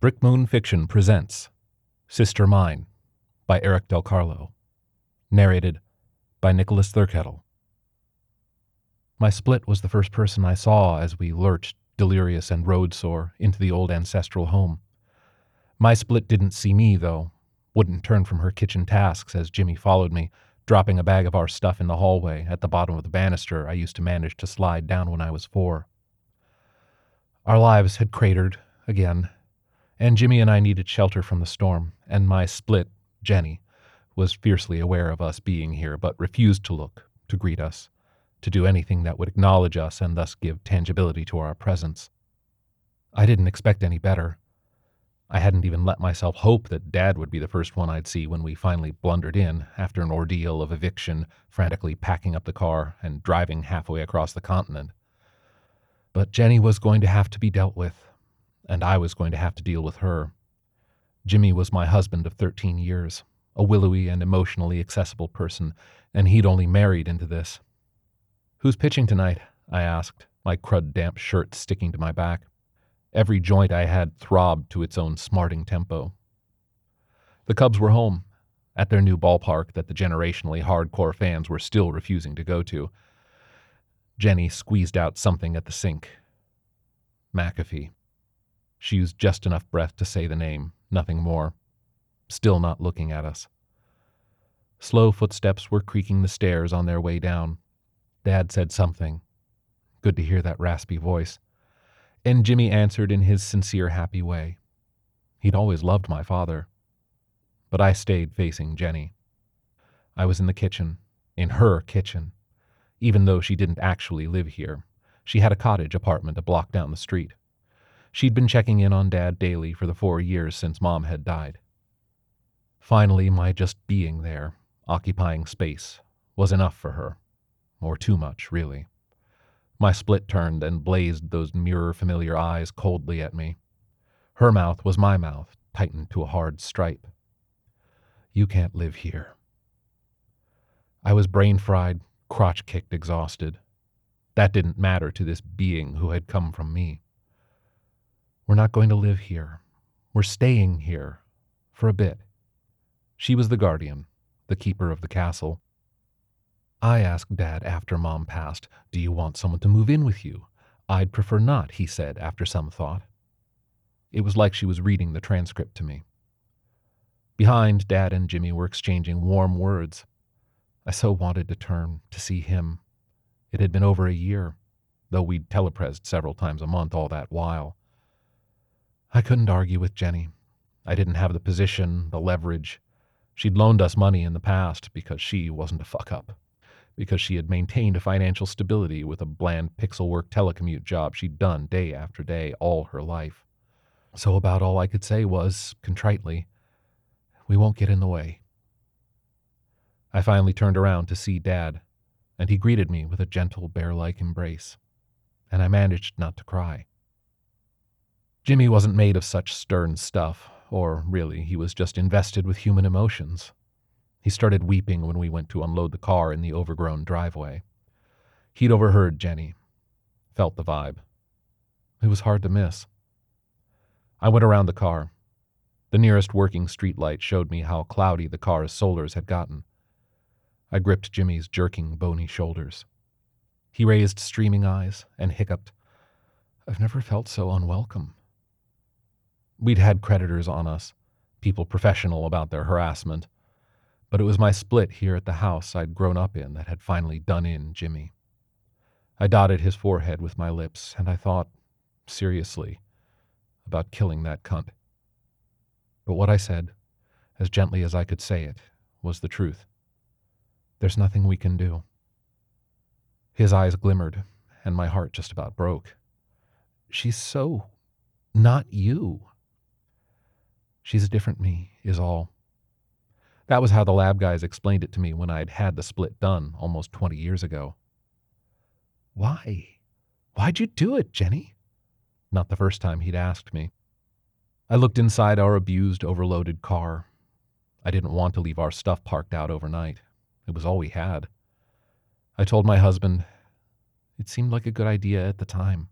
Brick Moon Fiction presents Sister Mine by Eric Del Carlo. Narrated by Nicholas Thurkettle. My split was the first person I saw as we lurched, delirious and road sore, into the old ancestral home. My split didn't see me, though, wouldn't turn from her kitchen tasks as Jimmy followed me, dropping a bag of our stuff in the hallway at the bottom of the banister I used to manage to slide down when I was four. Our lives had cratered, again, and Jimmy and I needed shelter from the storm, and my split, Jenny, was fiercely aware of us being here, but refused to look, to greet us, to do anything that would acknowledge us and thus give tangibility to our presence. I didn't expect any better. I hadn't even let myself hope that Dad would be the first one I'd see when we finally blundered in, after an ordeal of eviction, frantically packing up the car and driving halfway across the continent. But Jenny was going to have to be dealt with, and I was going to have to deal with her. Jimmy was my husband of 13 years, a willowy and emotionally accessible person, and he'd only married into this. Who's pitching tonight? I asked, my crud damp shirt sticking to my back. Every joint I had throbbed to its own smarting tempo. The Cubs were home, at their new ballpark that the generationally hardcore fans were still refusing to go to. Jenny squeezed out something at the sink. McAfee. She used just enough breath to say the name, nothing more. Still not looking at us. Slow footsteps were creaking the stairs on their way down. Dad said something. Good to hear that raspy voice. And Jimmy answered in his sincere, happy way. He'd always loved my father. But I stayed facing Jenny. I was in the kitchen, in her kitchen, even though she didn't actually live here. She had a cottage apartment a block down the street. She'd been checking in on Dad daily for the four years since Mom had died. Finally, my just being there, occupying space, was enough for her. Or too much, really. My split turned and blazed those mirror familiar eyes coldly at me. Her mouth was my mouth, tightened to a hard stripe. You can't live here. I was brain fried, crotch kicked, exhausted. That didn't matter to this being who had come from me. We're not going to live here. We're staying here. For a bit. She was the guardian, the keeper of the castle. I asked Dad after Mom passed, Do you want someone to move in with you? I'd prefer not, he said after some thought. It was like she was reading the transcript to me. Behind, Dad and Jimmy were exchanging warm words. I so wanted to turn to see him. It had been over a year, though we'd telepresed several times a month all that while. I couldn't argue with Jenny. I didn't have the position, the leverage. She'd loaned us money in the past because she wasn't a fuck up. Because she had maintained a financial stability with a bland pixel work telecommute job she'd done day after day all her life. So about all I could say was, contritely, we won't get in the way. I finally turned around to see Dad, and he greeted me with a gentle bear like embrace, and I managed not to cry. Jimmy wasn't made of such stern stuff, or really, he was just invested with human emotions. He started weeping when we went to unload the car in the overgrown driveway. He'd overheard Jenny, felt the vibe. It was hard to miss. I went around the car. The nearest working streetlight showed me how cloudy the car's solars had gotten. I gripped Jimmy's jerking, bony shoulders. He raised streaming eyes and hiccuped. I've never felt so unwelcome. We'd had creditors on us, people professional about their harassment, but it was my split here at the house I'd grown up in that had finally done in Jimmy. I dotted his forehead with my lips, and I thought, seriously, about killing that cunt. But what I said, as gently as I could say it, was the truth. There's nothing we can do. His eyes glimmered, and my heart just about broke. She's so not you. She's a different me, is all. That was how the lab guys explained it to me when I'd had the split done almost 20 years ago. Why? Why'd you do it, Jenny? Not the first time he'd asked me. I looked inside our abused, overloaded car. I didn't want to leave our stuff parked out overnight. It was all we had. I told my husband, it seemed like a good idea at the time.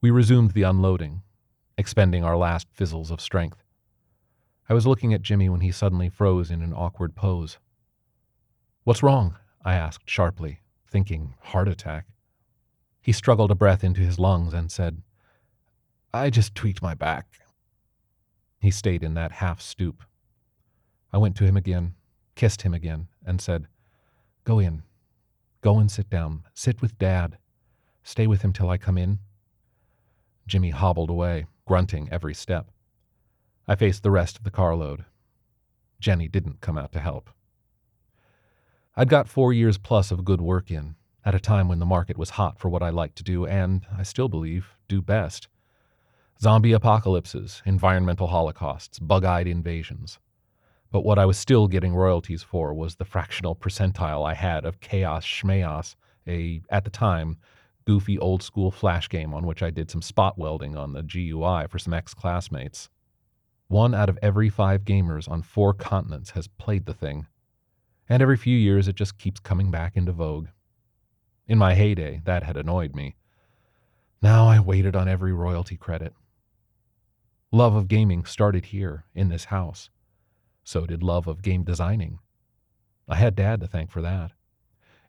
We resumed the unloading, expending our last fizzles of strength. I was looking at Jimmy when he suddenly froze in an awkward pose. What's wrong? I asked sharply, thinking heart attack. He struggled a breath into his lungs and said, I just tweaked my back. He stayed in that half stoop. I went to him again, kissed him again, and said, Go in. Go and sit down. Sit with Dad. Stay with him till I come in. Jimmy hobbled away, grunting every step. I faced the rest of the carload. Jenny didn't come out to help. I'd got four years plus of good work in, at a time when the market was hot for what I liked to do and, I still believe, do best. Zombie apocalypses, environmental holocausts, bug eyed invasions. But what I was still getting royalties for was the fractional percentile I had of Chaos Schmaos, a, at the time, goofy old school flash game on which I did some spot welding on the GUI for some ex classmates. One out of every five gamers on four continents has played the thing, and every few years it just keeps coming back into vogue. In my heyday, that had annoyed me. Now I waited on every royalty credit. Love of gaming started here, in this house. So did love of game designing. I had Dad to thank for that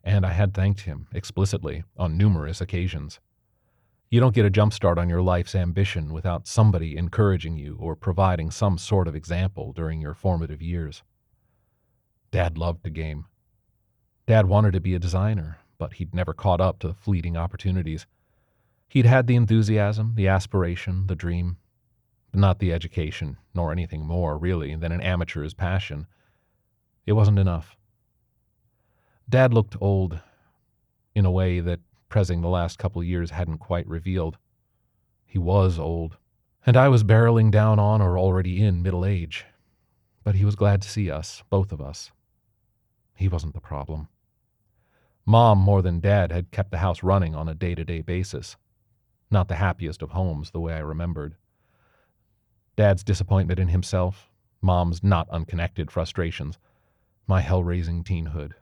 and I had thanked him explicitly on numerous occasions. You don't get a jump start on your life's ambition without somebody encouraging you or providing some sort of example during your formative years. Dad loved to game. Dad wanted to be a designer, but he'd never caught up to the fleeting opportunities. He'd had the enthusiasm, the aspiration, the dream, but not the education, nor anything more, really, than an amateur's passion. It wasn't enough. Dad looked old in a way that Prezing the last couple years hadn't quite revealed. He was old, and I was barreling down on or already in middle age. But he was glad to see us, both of us. He wasn't the problem. Mom, more than Dad, had kept the house running on a day to day basis. Not the happiest of homes, the way I remembered. Dad's disappointment in himself, Mom's not unconnected frustrations, my hell raising teenhood,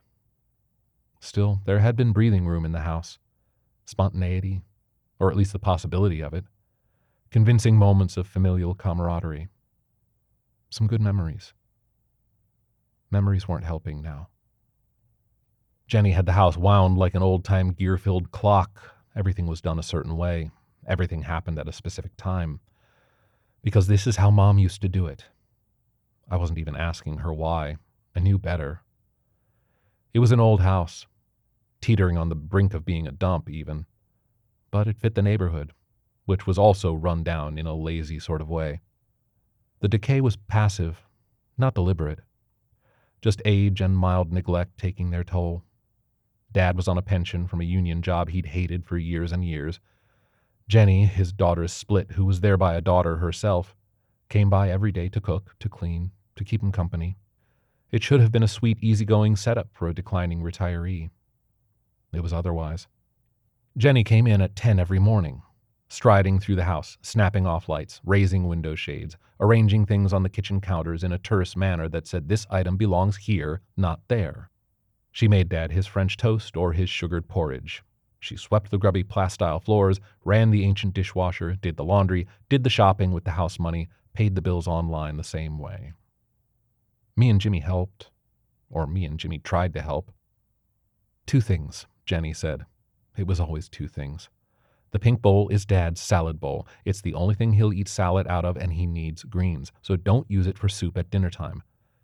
Still, there had been breathing room in the house, spontaneity, or at least the possibility of it, convincing moments of familial camaraderie. Some good memories. Memories weren't helping now. Jenny had the house wound like an old time gear filled clock. Everything was done a certain way. Everything happened at a specific time. Because this is how mom used to do it. I wasn't even asking her why. I knew better. It was an old house, teetering on the brink of being a dump, even. But it fit the neighborhood, which was also run down in a lazy sort of way. The decay was passive, not deliberate. Just age and mild neglect taking their toll. Dad was on a pension from a union job he'd hated for years and years. Jenny, his daughter's split, who was thereby a daughter herself, came by every day to cook, to clean, to keep him company. It should have been a sweet, easygoing setup for a declining retiree. It was otherwise. Jenny came in at 10 every morning, striding through the house, snapping off lights, raising window shades, arranging things on the kitchen counters in a terse manner that said this item belongs here, not there. She made Dad his French toast or his sugared porridge. She swept the grubby plastile floors, ran the ancient dishwasher, did the laundry, did the shopping with the house money, paid the bills online the same way. Me and Jimmy helped, or me and Jimmy tried to help. Two things, Jenny said. It was always two things. The pink bowl is Dad's salad bowl. It's the only thing he'll eat salad out of, and he needs greens, so don't use it for soup at dinner time.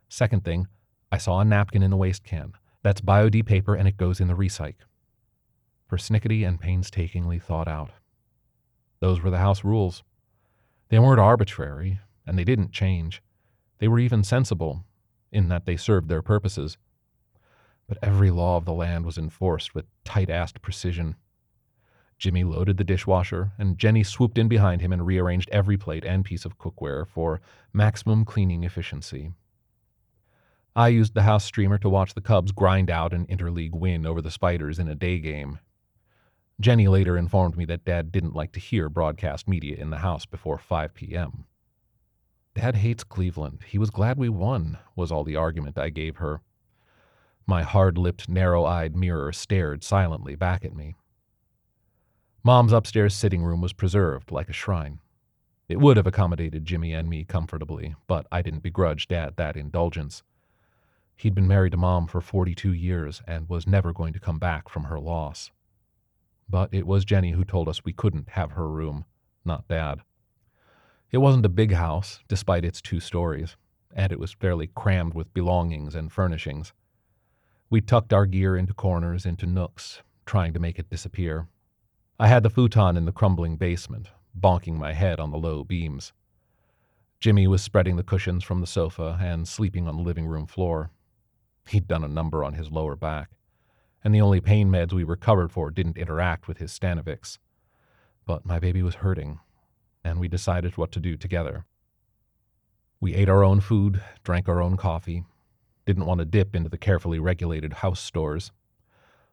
Second thing, I saw a napkin in the waste can. That's BioD paper, and it goes in the recyc. Persnickety and painstakingly thought out. Those were the house rules. They weren't arbitrary, and they didn't change. They were even sensible, in that they served their purposes. But every law of the land was enforced with tight assed precision. Jimmy loaded the dishwasher, and Jenny swooped in behind him and rearranged every plate and piece of cookware for maximum cleaning efficiency. I used the house streamer to watch the Cubs grind out an interleague win over the Spiders in a day game. Jenny later informed me that Dad didn't like to hear broadcast media in the house before 5 p.m. Dad hates Cleveland. He was glad we won, was all the argument I gave her. My hard lipped, narrow eyed mirror stared silently back at me. Mom's upstairs sitting room was preserved like a shrine. It would have accommodated Jimmy and me comfortably, but I didn't begrudge Dad that indulgence. He'd been married to Mom for 42 years and was never going to come back from her loss. But it was Jenny who told us we couldn't have her room, not Dad. It wasn't a big house, despite its two stories, and it was fairly crammed with belongings and furnishings. We tucked our gear into corners, into nooks, trying to make it disappear. I had the futon in the crumbling basement, bonking my head on the low beams. Jimmy was spreading the cushions from the sofa and sleeping on the living room floor. He'd done a number on his lower back, and the only pain meds we were covered for didn't interact with his Stanovix. But my baby was hurting, and we decided what to do together. We ate our own food, drank our own coffee, didn't want to dip into the carefully regulated house stores.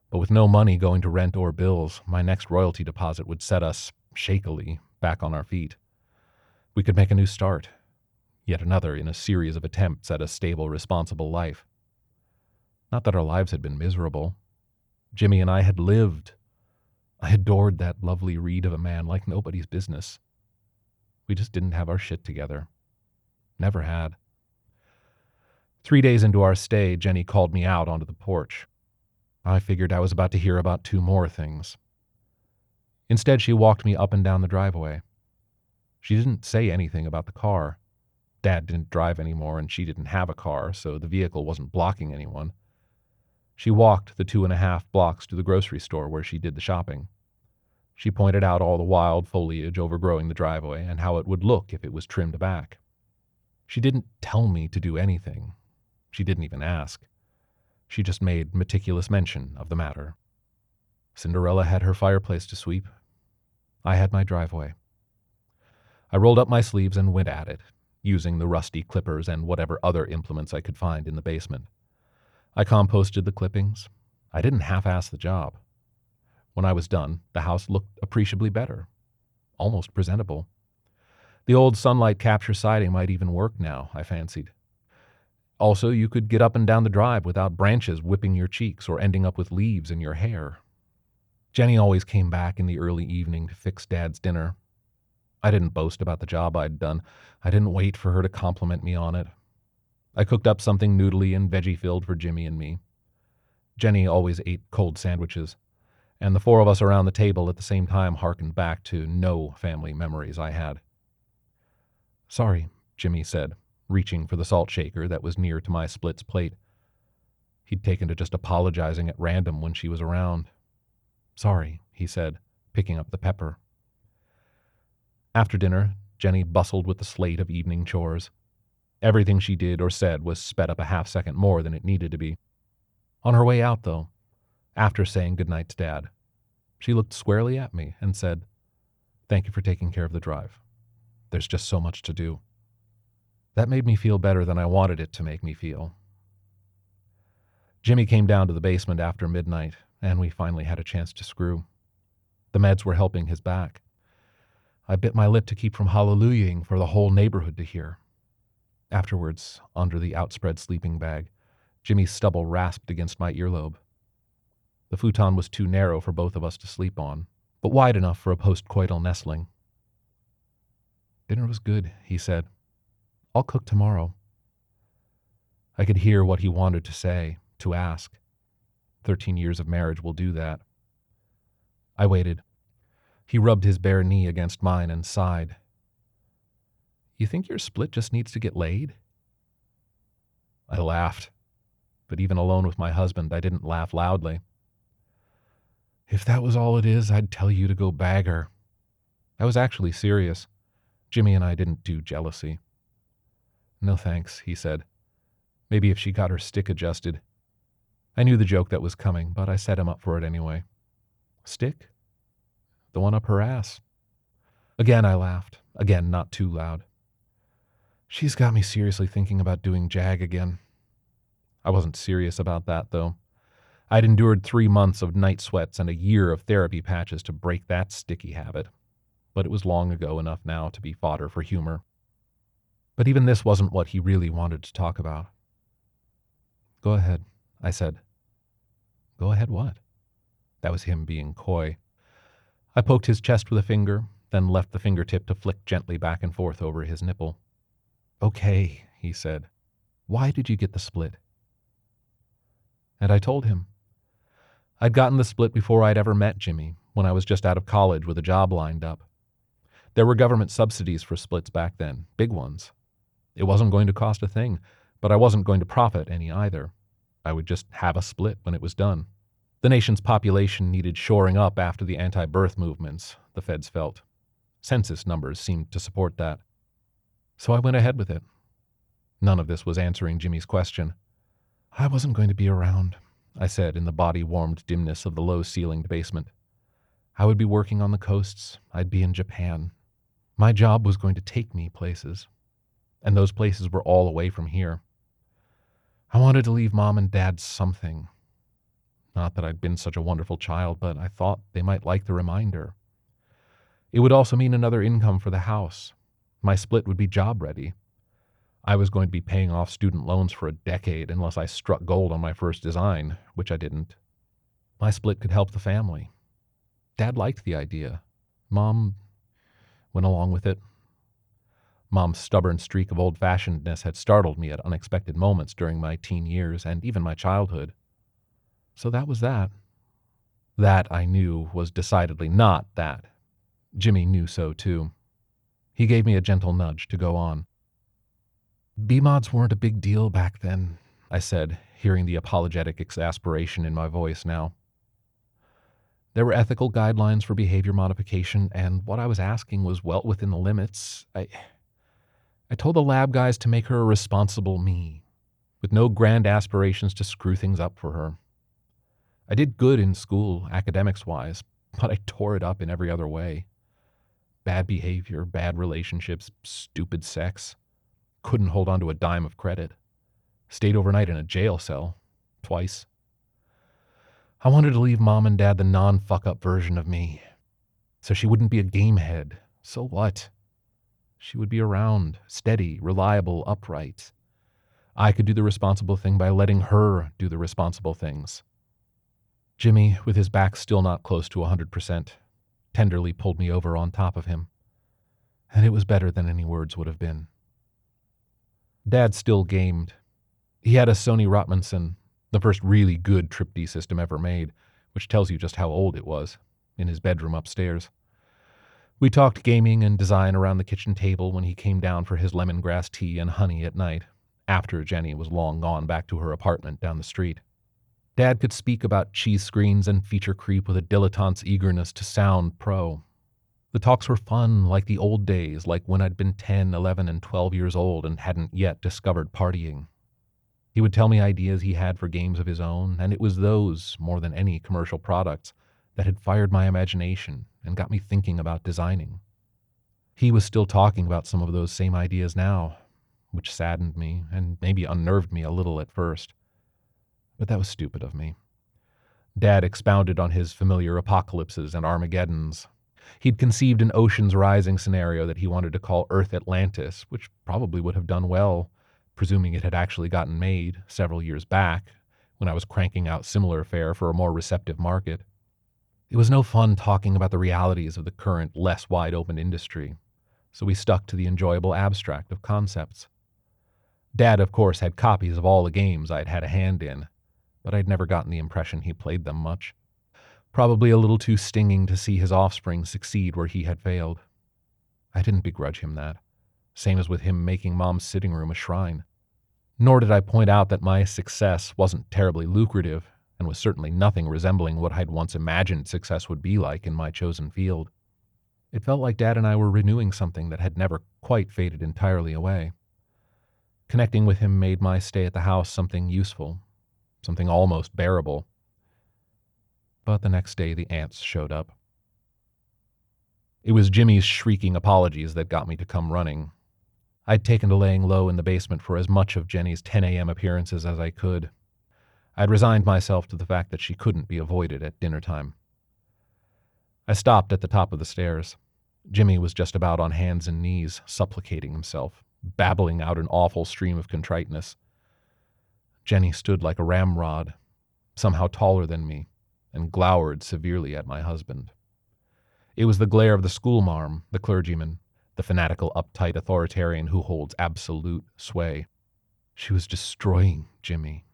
But with no money going to rent or bills, my next royalty deposit would set us, shakily, back on our feet. We could make a new start, yet another in a series of attempts at a stable, responsible life. Not that our lives had been miserable. Jimmy and I had lived. I adored that lovely reed of a man like nobody's business. We just didn't have our shit together. Never had. Three days into our stay, Jenny called me out onto the porch. I figured I was about to hear about two more things. Instead, she walked me up and down the driveway. She didn't say anything about the car. Dad didn't drive anymore, and she didn't have a car, so the vehicle wasn't blocking anyone. She walked the two and a half blocks to the grocery store where she did the shopping. She pointed out all the wild foliage overgrowing the driveway and how it would look if it was trimmed back. She didn't tell me to do anything. She didn't even ask. She just made meticulous mention of the matter. Cinderella had her fireplace to sweep, I had my driveway. I rolled up my sleeves and went at it, using the rusty clippers and whatever other implements I could find in the basement. I composted the clippings. I didn't half ass the job. When I was done, the house looked appreciably better, almost presentable. The old sunlight capture siding might even work now, I fancied. Also, you could get up and down the drive without branches whipping your cheeks or ending up with leaves in your hair Jenny always came back in the early evening to fix Dad's dinner. I didn't boast about the job I'd done. I didn't wait for her to compliment me on it. I cooked up something noodly and veggie filled for Jimmy and me. Jenny always ate cold sandwiches, and the four of us around the table at the same time harkened back to no family memories I had. Sorry, Jimmy said, reaching for the salt shaker that was near to my split's plate. He'd taken to just apologizing at random when she was around. Sorry, he said, picking up the pepper. After dinner, Jenny bustled with the slate of evening chores. Everything she did or said was sped up a half second more than it needed to be. On her way out, though, after saying good night to Dad, she looked squarely at me and said, Thank you for taking care of the drive. There's just so much to do. That made me feel better than I wanted it to make me feel. Jimmy came down to the basement after midnight and we finally had a chance to screw. The meds were helping his back. I bit my lip to keep from hallelujahing for the whole neighborhood to hear. Afterwards, under the outspread sleeping bag, Jimmy's stubble rasped against my earlobe. The futon was too narrow for both of us to sleep on, but wide enough for a postcoital nestling. Dinner was good, he said. I'll cook tomorrow. I could hear what he wanted to say, to ask. Thirteen years of marriage will do that. I waited. He rubbed his bare knee against mine and sighed. You think your split just needs to get laid? I laughed, but even alone with my husband, I didn't laugh loudly. If that was all it is, I'd tell you to go bag her. I was actually serious. Jimmy and I didn't do jealousy. No thanks, he said. Maybe if she got her stick adjusted. I knew the joke that was coming, but I set him up for it anyway. Stick? The one up her ass. Again, I laughed. Again, not too loud. She's got me seriously thinking about doing JAG again. I wasn't serious about that, though. I'd endured three months of night sweats and a year of therapy patches to break that sticky habit, but it was long ago enough now to be fodder for humor. But even this wasn't what he really wanted to talk about. Go ahead, I said. Go ahead, what? That was him being coy. I poked his chest with a finger, then left the fingertip to flick gently back and forth over his nipple. Okay, he said. Why did you get the split? And I told him. I'd gotten the split before I'd ever met Jimmy, when I was just out of college with a job lined up. There were government subsidies for splits back then, big ones. It wasn't going to cost a thing, but I wasn't going to profit any either. I would just have a split when it was done. The nation's population needed shoring up after the anti birth movements, the feds felt. Census numbers seemed to support that. So I went ahead with it. None of this was answering Jimmy's question. I wasn't going to be around, I said in the body warmed dimness of the low ceilinged basement. I would be working on the coasts. I'd be in Japan. My job was going to take me places. And those places were all away from here. I wanted to leave mom and dad something. Not that I'd been such a wonderful child, but I thought they might like the reminder. It would also mean another income for the house. My split would be job ready. I was going to be paying off student loans for a decade unless I struck gold on my first design, which I didn't. My split could help the family. Dad liked the idea. Mom went along with it. Mom's stubborn streak of old fashionedness had startled me at unexpected moments during my teen years and even my childhood. So that was that. That, I knew, was decidedly not that. Jimmy knew so, too. He gave me a gentle nudge to go on. BMODs weren't a big deal back then, I said, hearing the apologetic exasperation in my voice now. There were ethical guidelines for behavior modification, and what I was asking was well within the limits. I, I told the lab guys to make her a responsible me, with no grand aspirations to screw things up for her. I did good in school, academics wise, but I tore it up in every other way bad behavior, bad relationships, stupid sex. Couldn't hold on to a dime of credit. Stayed overnight in a jail cell. Twice. I wanted to leave mom and dad the non fuck up version of me. So she wouldn't be a gamehead. So what? She would be around, steady, reliable, upright. I could do the responsible thing by letting her do the responsible things. Jimmy, with his back still not close to a 100%, tenderly pulled me over on top of him. And it was better than any words would have been. Dad still gamed. He had a Sony Rotmanson, the first really good Trip D system ever made, which tells you just how old it was, in his bedroom upstairs. We talked gaming and design around the kitchen table when he came down for his lemongrass tea and honey at night, after Jenny was long gone back to her apartment down the street. Dad could speak about cheese screens and feature creep with a dilettante's eagerness to sound pro. The talks were fun, like the old days, like when I'd been 10, 11, and 12 years old and hadn't yet discovered partying. He would tell me ideas he had for games of his own, and it was those, more than any commercial products, that had fired my imagination and got me thinking about designing. He was still talking about some of those same ideas now, which saddened me and maybe unnerved me a little at first. But that was stupid of me. Dad expounded on his familiar apocalypses and Armageddons. He'd conceived an Ocean's Rising scenario that he wanted to call Earth Atlantis, which probably would have done well, presuming it had actually gotten made several years back when I was cranking out similar fare for a more receptive market. It was no fun talking about the realities of the current, less wide open industry, so we stuck to the enjoyable abstract of concepts. Dad, of course, had copies of all the games I'd had a hand in, but I'd never gotten the impression he played them much. Probably a little too stinging to see his offspring succeed where he had failed. I didn't begrudge him that, same as with him making Mom's sitting room a shrine. Nor did I point out that my success wasn't terribly lucrative and was certainly nothing resembling what I'd once imagined success would be like in my chosen field. It felt like Dad and I were renewing something that had never quite faded entirely away. Connecting with him made my stay at the house something useful, something almost bearable. But the next day, the ants showed up. It was Jimmy's shrieking apologies that got me to come running. I'd taken to laying low in the basement for as much of Jenny's 10 a.m. appearances as I could. I'd resigned myself to the fact that she couldn't be avoided at dinner time. I stopped at the top of the stairs. Jimmy was just about on hands and knees, supplicating himself, babbling out an awful stream of contriteness. Jenny stood like a ramrod, somehow taller than me, and glowered severely at my husband. It was the glare of the schoolmarm, the clergyman, the fanatical, uptight authoritarian who holds absolute sway. She was destroying Jimmy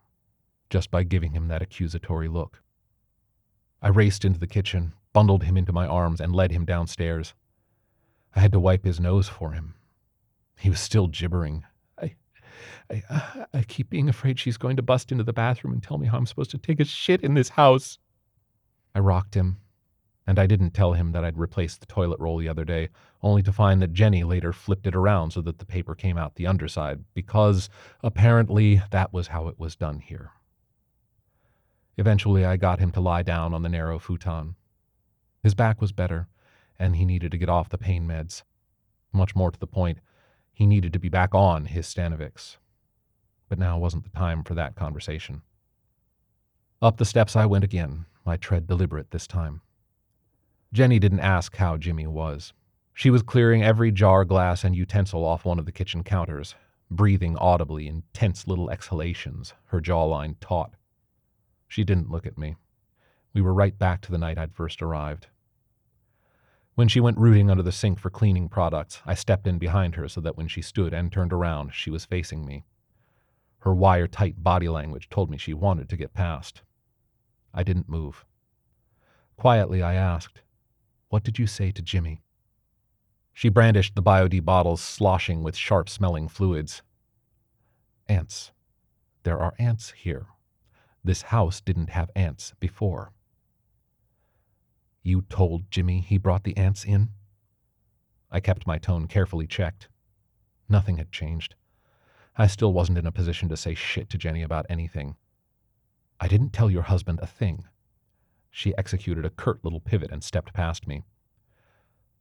just by giving him that accusatory look. I raced into the kitchen, bundled him into my arms, and led him downstairs. I had to wipe his nose for him. He was still gibbering. I, I, I keep being afraid she's going to bust into the bathroom and tell me how I'm supposed to take a shit in this house. I rocked him, and I didn't tell him that I'd replaced the toilet roll the other day, only to find that Jenny later flipped it around so that the paper came out the underside, because apparently that was how it was done here. Eventually, I got him to lie down on the narrow futon. His back was better, and he needed to get off the pain meds. Much more to the point, he needed to be back on his Stanovix. But now wasn't the time for that conversation. Up the steps I went again, my tread deliberate this time. Jenny didn't ask how Jimmy was. She was clearing every jar, glass, and utensil off one of the kitchen counters, breathing audibly in tense little exhalations, her jawline taut. She didn't look at me. We were right back to the night I'd first arrived. When she went rooting under the sink for cleaning products, I stepped in behind her so that when she stood and turned around, she was facing me. Her wire tight body language told me she wanted to get past. I didn't move. Quietly, I asked, What did you say to Jimmy? She brandished the BioD bottles sloshing with sharp smelling fluids. Ants. There are ants here. This house didn't have ants before. You told Jimmy he brought the ants in? I kept my tone carefully checked. Nothing had changed. I still wasn't in a position to say shit to Jenny about anything. I didn't tell your husband a thing. She executed a curt little pivot and stepped past me.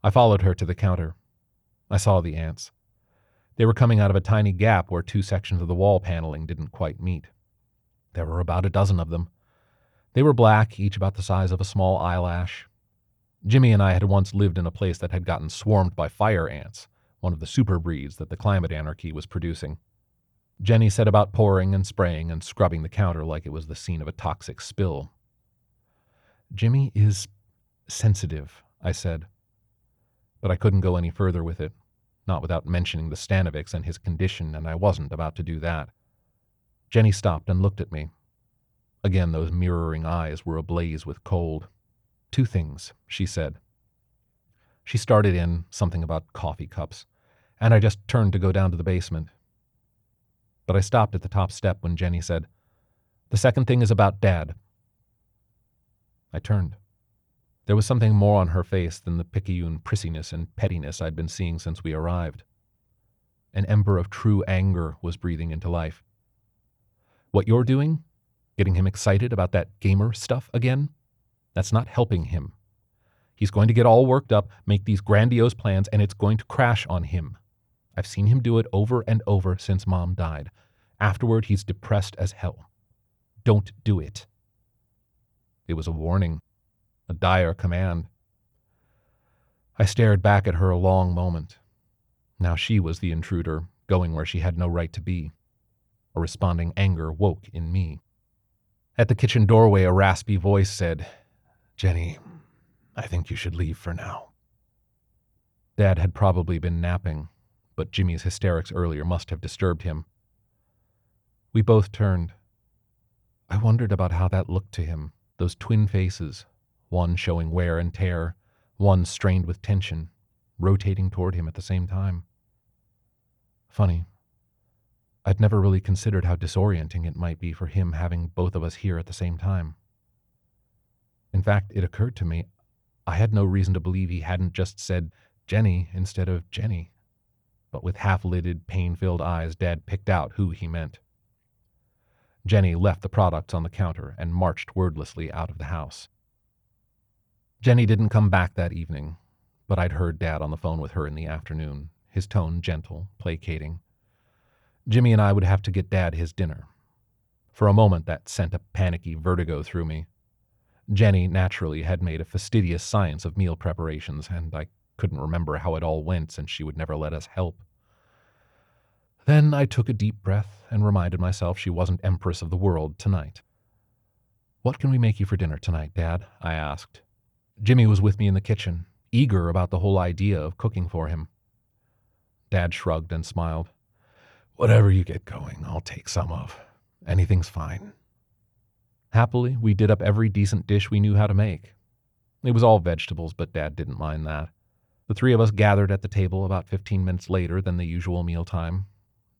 I followed her to the counter. I saw the ants. They were coming out of a tiny gap where two sections of the wall paneling didn't quite meet. There were about a dozen of them. They were black, each about the size of a small eyelash. Jimmy and I had once lived in a place that had gotten swarmed by fire ants, one of the super breeds that the climate anarchy was producing. Jenny set about pouring and spraying and scrubbing the counter like it was the scene of a toxic spill. Jimmy is sensitive, I said. But I couldn't go any further with it, not without mentioning the Stanovix and his condition, and I wasn't about to do that. Jenny stopped and looked at me. Again, those mirroring eyes were ablaze with cold. Two things, she said. She started in something about coffee cups, and I just turned to go down to the basement. But I stopped at the top step when Jenny said, The second thing is about Dad. I turned. There was something more on her face than the picayune prissiness and pettiness I'd been seeing since we arrived. An ember of true anger was breathing into life. What you're doing, getting him excited about that gamer stuff again, that's not helping him. He's going to get all worked up, make these grandiose plans, and it's going to crash on him. I've seen him do it over and over since mom died. Afterward, he's depressed as hell. Don't do it. It was a warning, a dire command. I stared back at her a long moment. Now she was the intruder, going where she had no right to be. A responding anger woke in me. At the kitchen doorway, a raspy voice said, Jenny, I think you should leave for now. Dad had probably been napping, but Jimmy's hysterics earlier must have disturbed him. We both turned. I wondered about how that looked to him, those twin faces, one showing wear and tear, one strained with tension, rotating toward him at the same time. Funny, I'd never really considered how disorienting it might be for him having both of us here at the same time. In fact, it occurred to me I had no reason to believe he hadn't just said Jenny instead of Jenny. But with half lidded, pain filled eyes, Dad picked out who he meant. Jenny left the products on the counter and marched wordlessly out of the house. Jenny didn't come back that evening, but I'd heard Dad on the phone with her in the afternoon, his tone gentle, placating. Jimmy and I would have to get Dad his dinner. For a moment, that sent a panicky vertigo through me. Jenny, naturally, had made a fastidious science of meal preparations, and I couldn't remember how it all went since she would never let us help. Then I took a deep breath and reminded myself she wasn't Empress of the world tonight. What can we make you for dinner tonight, Dad? I asked. Jimmy was with me in the kitchen, eager about the whole idea of cooking for him. Dad shrugged and smiled. Whatever you get going, I'll take some of. Anything's fine. Happily, we did up every decent dish we knew how to make. It was all vegetables, but Dad didn't mind that. The three of us gathered at the table about fifteen minutes later than the usual mealtime.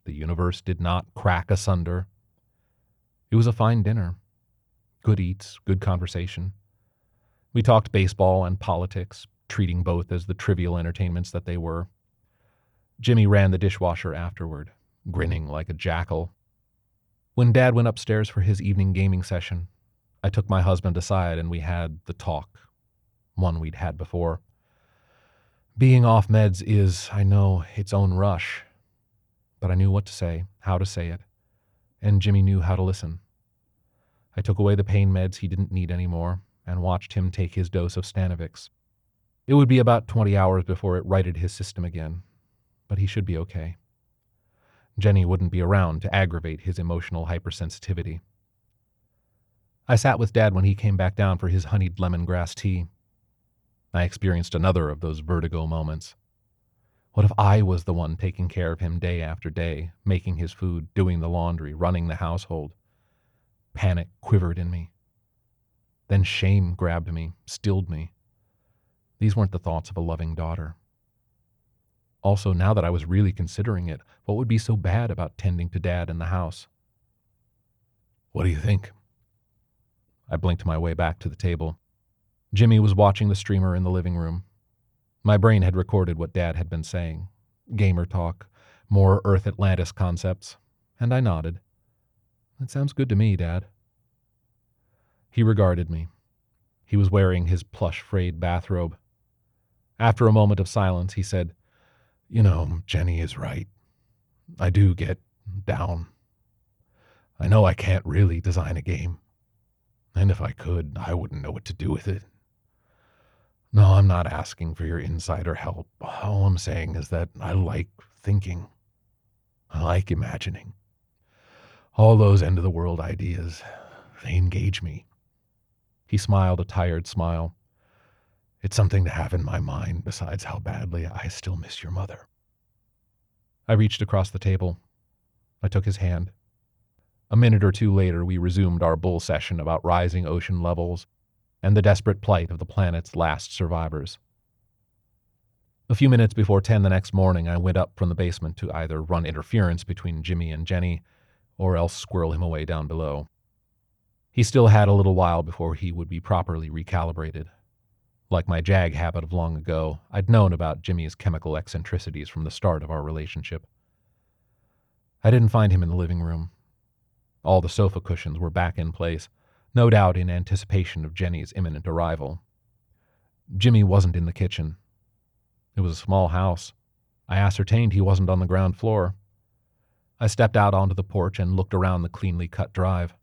The universe did not crack asunder. It was a fine dinner. Good eats, good conversation. We talked baseball and politics, treating both as the trivial entertainments that they were. Jimmy ran the dishwasher afterward, grinning like a jackal. When Dad went upstairs for his evening gaming session, I took my husband aside and we had the talk, one we'd had before. Being off meds is, I know, its own rush, but I knew what to say, how to say it, and Jimmy knew how to listen. I took away the pain meds he didn't need anymore and watched him take his dose of Stanovix. It would be about 20 hours before it righted his system again, but he should be okay. Jenny wouldn't be around to aggravate his emotional hypersensitivity. I sat with Dad when he came back down for his honeyed lemongrass tea. I experienced another of those vertigo moments. What if I was the one taking care of him day after day, making his food, doing the laundry, running the household? Panic quivered in me. Then shame grabbed me, stilled me. These weren't the thoughts of a loving daughter. Also, now that I was really considering it, what would be so bad about tending to Dad in the house? What do you think? I blinked my way back to the table. Jimmy was watching the streamer in the living room. My brain had recorded what Dad had been saying gamer talk, more Earth Atlantis concepts, and I nodded. That sounds good to me, Dad. He regarded me. He was wearing his plush frayed bathrobe. After a moment of silence, he said, You know, Jenny is right. I do get down. I know I can't really design a game. And if I could, I wouldn't know what to do with it. No, I'm not asking for your insider help. All I'm saying is that I like thinking. I like imagining. All those end of the world ideas, they engage me. He smiled a tired smile. It's something to have in my mind, besides how badly I still miss your mother. I reached across the table. I took his hand. A minute or two later, we resumed our bull session about rising ocean levels and the desperate plight of the planet's last survivors. A few minutes before 10 the next morning, I went up from the basement to either run interference between Jimmy and Jenny or else squirrel him away down below. He still had a little while before he would be properly recalibrated. Like my jag habit of long ago, I'd known about Jimmy's chemical eccentricities from the start of our relationship. I didn't find him in the living room. All the sofa cushions were back in place, no doubt in anticipation of Jenny's imminent arrival. Jimmy wasn't in the kitchen. It was a small house. I ascertained he wasn't on the ground floor. I stepped out onto the porch and looked around the cleanly cut drive.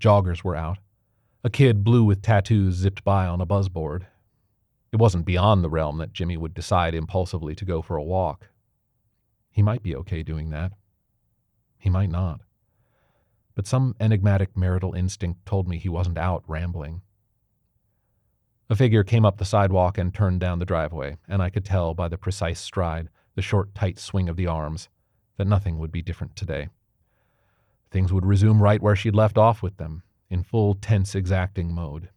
Joggers were out. A kid blue with tattoos zipped by on a buzzboard. It wasn't beyond the realm that Jimmy would decide impulsively to go for a walk. He might be okay doing that. He might not but some enigmatic marital instinct told me he wasn't out rambling. A figure came up the sidewalk and turned down the driveway, and I could tell by the precise stride, the short, tight swing of the arms, that nothing would be different today. Things would resume right where she'd left off with them, in full tense exacting mode.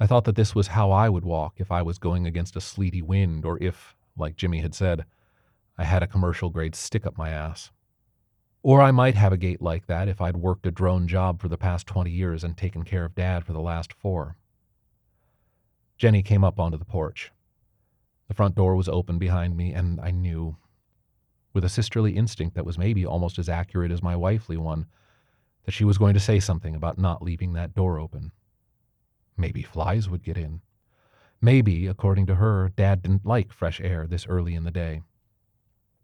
I thought that this was how I would walk if I was going against a sleety wind, or if, like Jimmy had said, I had a commercial grade stick up my ass. Or I might have a gait like that if I'd worked a drone job for the past 20 years and taken care of Dad for the last four. Jenny came up onto the porch. The front door was open behind me, and I knew, with a sisterly instinct that was maybe almost as accurate as my wifely one, that she was going to say something about not leaving that door open. Maybe flies would get in. Maybe, according to her, Dad didn't like fresh air this early in the day.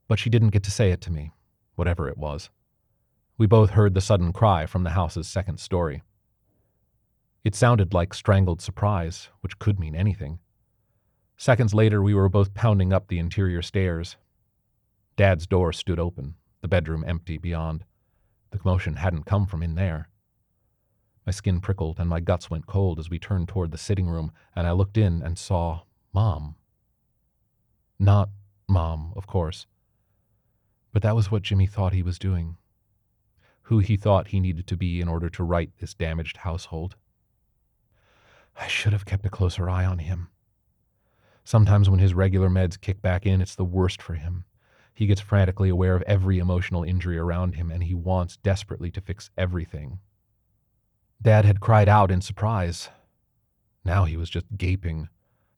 But she didn't get to say it to me whatever it was. We both heard the sudden cry from the house's second story. It sounded like strangled surprise, which could mean anything. Seconds later, we were both pounding up the interior stairs. Dad's door stood open, the bedroom empty beyond. The commotion hadn't come from in there. My skin prickled and my guts went cold as we turned toward the sitting room, and I looked in and saw Mom. Not Mom, of course. But that was what Jimmy thought he was doing. Who he thought he needed to be in order to right this damaged household. I should have kept a closer eye on him. Sometimes when his regular meds kick back in, it's the worst for him. He gets frantically aware of every emotional injury around him, and he wants desperately to fix everything. Dad had cried out in surprise. Now he was just gaping,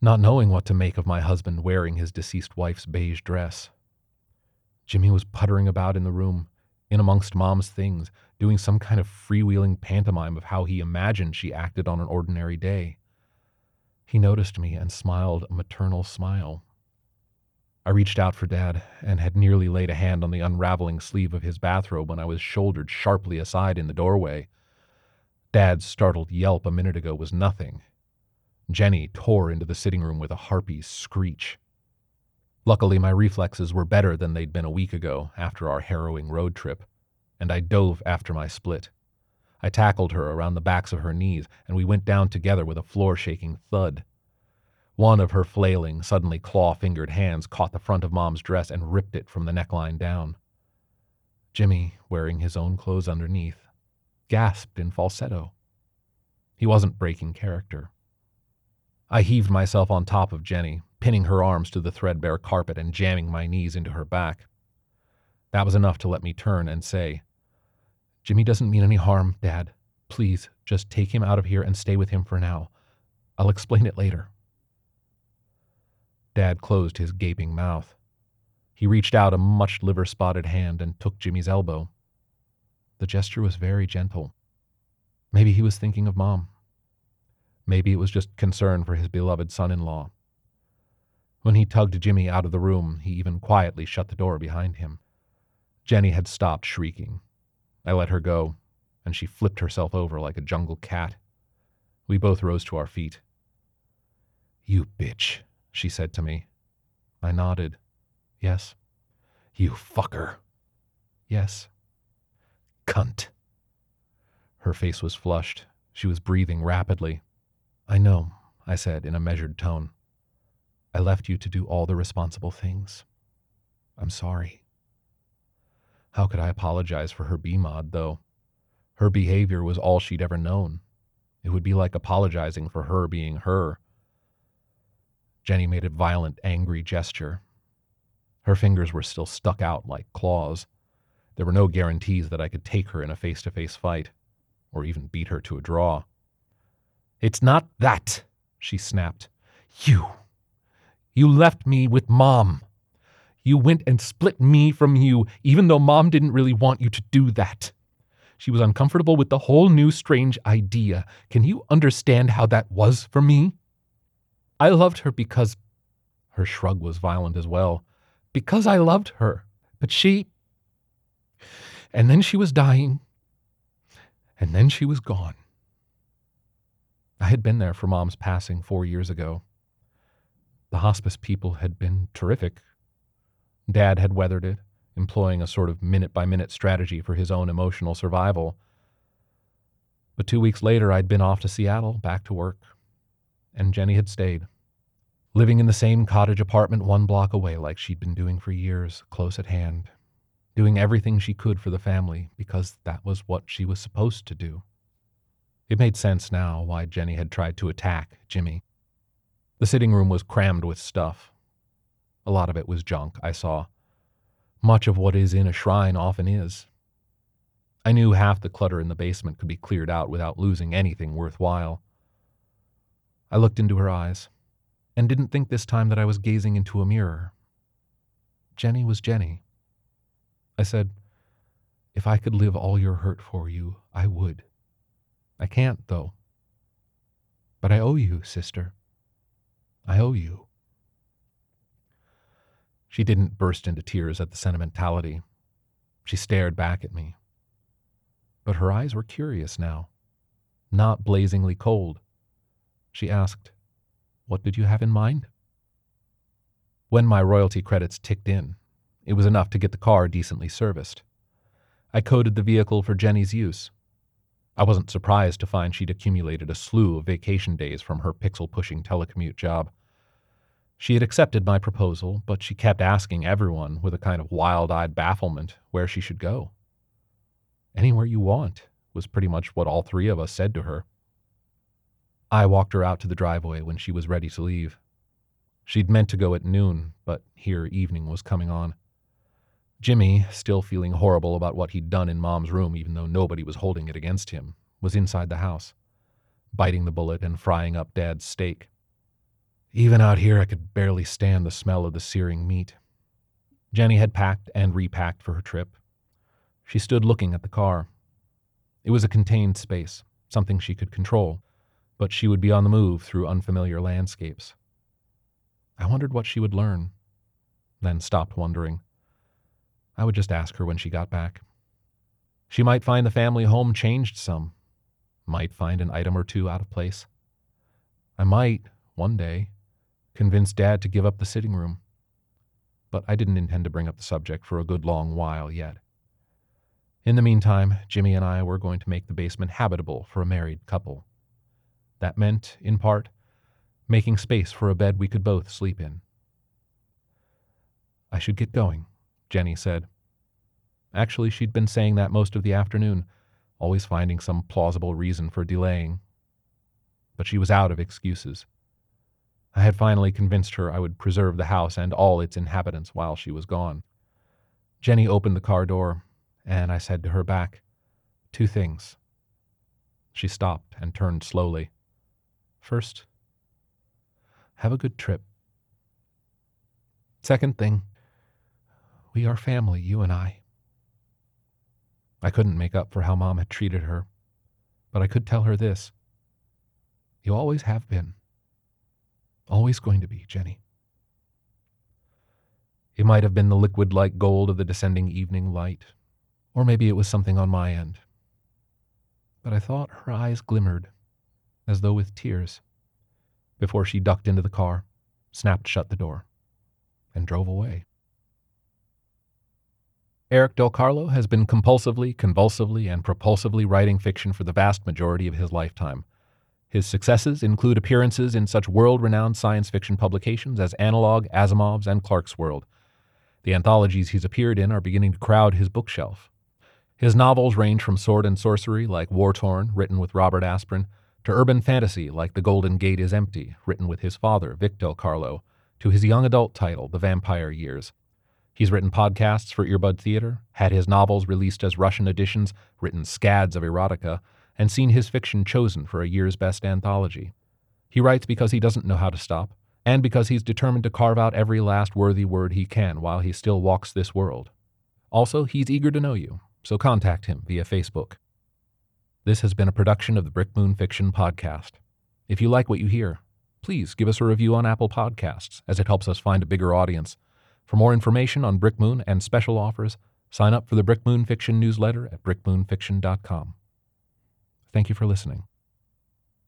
not knowing what to make of my husband wearing his deceased wife's beige dress. Jimmy was puttering about in the room, in amongst Mom's things, doing some kind of freewheeling pantomime of how he imagined she acted on an ordinary day. He noticed me and smiled a maternal smile. I reached out for Dad and had nearly laid a hand on the unraveling sleeve of his bathrobe when I was shouldered sharply aside in the doorway. Dad's startled yelp a minute ago was nothing. Jenny tore into the sitting room with a harpy's screech. Luckily, my reflexes were better than they'd been a week ago after our harrowing road trip, and I dove after my split. I tackled her around the backs of her knees, and we went down together with a floor shaking thud. One of her flailing, suddenly claw fingered hands caught the front of Mom's dress and ripped it from the neckline down. Jimmy, wearing his own clothes underneath, gasped in falsetto. He wasn't breaking character. I heaved myself on top of Jenny, pinning her arms to the threadbare carpet and jamming my knees into her back. That was enough to let me turn and say, Jimmy doesn't mean any harm, Dad. Please, just take him out of here and stay with him for now. I'll explain it later. Dad closed his gaping mouth. He reached out a much liver spotted hand and took Jimmy's elbow. The gesture was very gentle. Maybe he was thinking of Mom. Maybe it was just concern for his beloved son in law. When he tugged Jimmy out of the room, he even quietly shut the door behind him. Jenny had stopped shrieking. I let her go, and she flipped herself over like a jungle cat. We both rose to our feet. You bitch, she said to me. I nodded. Yes. You fucker. Yes. Cunt. Her face was flushed. She was breathing rapidly. I know, I said in a measured tone. I left you to do all the responsible things. I'm sorry. How could I apologize for her BMOD, though? Her behavior was all she'd ever known. It would be like apologizing for her being her Jenny made a violent, angry gesture. Her fingers were still stuck out like claws. There were no guarantees that I could take her in a face to face fight, or even beat her to a draw. It's not that, she snapped. You. You left me with Mom. You went and split me from you, even though Mom didn't really want you to do that. She was uncomfortable with the whole new strange idea. Can you understand how that was for me? I loved her because. Her shrug was violent as well. Because I loved her. But she. And then she was dying. And then she was gone. I had been there for Mom's passing four years ago. The hospice people had been terrific. Dad had weathered it, employing a sort of minute by minute strategy for his own emotional survival. But two weeks later, I'd been off to Seattle, back to work and Jenny had stayed. Living in the same cottage apartment one block away, like she'd been doing for years, close at hand, doing everything she could for the family because that was what she was supposed to do. It made sense now why Jenny had tried to attack Jimmy. The sitting room was crammed with stuff. A lot of it was junk, I saw. Much of what is in a shrine often is. I knew half the clutter in the basement could be cleared out without losing anything worthwhile. I looked into her eyes, and didn't think this time that I was gazing into a mirror. Jenny was Jenny. I said, If I could live all your hurt for you, I would. I can't, though. But I owe you, sister. I owe you. She didn't burst into tears at the sentimentality. She stared back at me. But her eyes were curious now, not blazingly cold, she asked. What did you have in mind? When my royalty credits ticked in, it was enough to get the car decently serviced. I coded the vehicle for Jenny's use. I wasn't surprised to find she'd accumulated a slew of vacation days from her pixel pushing telecommute job. She had accepted my proposal, but she kept asking everyone with a kind of wild eyed bafflement where she should go. Anywhere you want, was pretty much what all three of us said to her. I walked her out to the driveway when she was ready to leave. She'd meant to go at noon, but here evening was coming on. Jimmy, still feeling horrible about what he'd done in Mom's room, even though nobody was holding it against him, was inside the house, biting the bullet and frying up Dad's steak. Even out here, I could barely stand the smell of the searing meat. Jenny had packed and repacked for her trip. She stood looking at the car. It was a contained space, something she could control, but she would be on the move through unfamiliar landscapes. I wondered what she would learn, then stopped wondering. I would just ask her when she got back. She might find the family home changed some, might find an item or two out of place. I might, one day, convince Dad to give up the sitting room. But I didn't intend to bring up the subject for a good long while yet. In the meantime, Jimmy and I were going to make the basement habitable for a married couple. That meant, in part, making space for a bed we could both sleep in. I should get going, Jenny said. Actually, she'd been saying that most of the afternoon, always finding some plausible reason for delaying. But she was out of excuses. I had finally convinced her I would preserve the house and all its inhabitants while she was gone. Jenny opened the car door, and I said to her back, Two things. She stopped and turned slowly. First, have a good trip. Second thing, we are family, you and I. I couldn't make up for how Mom had treated her, but I could tell her this. You always have been. Always going to be, Jenny. It might have been the liquid like gold of the descending evening light, or maybe it was something on my end. But I thought her eyes glimmered, as though with tears, before she ducked into the car, snapped shut the door, and drove away. Eric Del Carlo has been compulsively, convulsively, and propulsively writing fiction for the vast majority of his lifetime. His successes include appearances in such world renowned science fiction publications as Analog, Asimov's, and Clarkesworld. The anthologies he's appeared in are beginning to crowd his bookshelf. His novels range from sword and sorcery, like War Torn, written with Robert Asprin, to urban fantasy, like The Golden Gate is Empty, written with his father, Vic Del Carlo, to his young adult title, The Vampire Years. He's written podcasts for Earbud Theater, had his novels released as Russian editions, written scads of erotica, and seen his fiction chosen for a year's best anthology. He writes because he doesn't know how to stop, and because he's determined to carve out every last worthy word he can while he still walks this world. Also, he's eager to know you, so contact him via Facebook. This has been a production of the Brick Moon Fiction Podcast. If you like what you hear, please give us a review on Apple Podcasts, as it helps us find a bigger audience. For more information on Brick Moon and special offers, sign up for the Brick Moon Fiction newsletter at brickmoonfiction.com. Thank you for listening.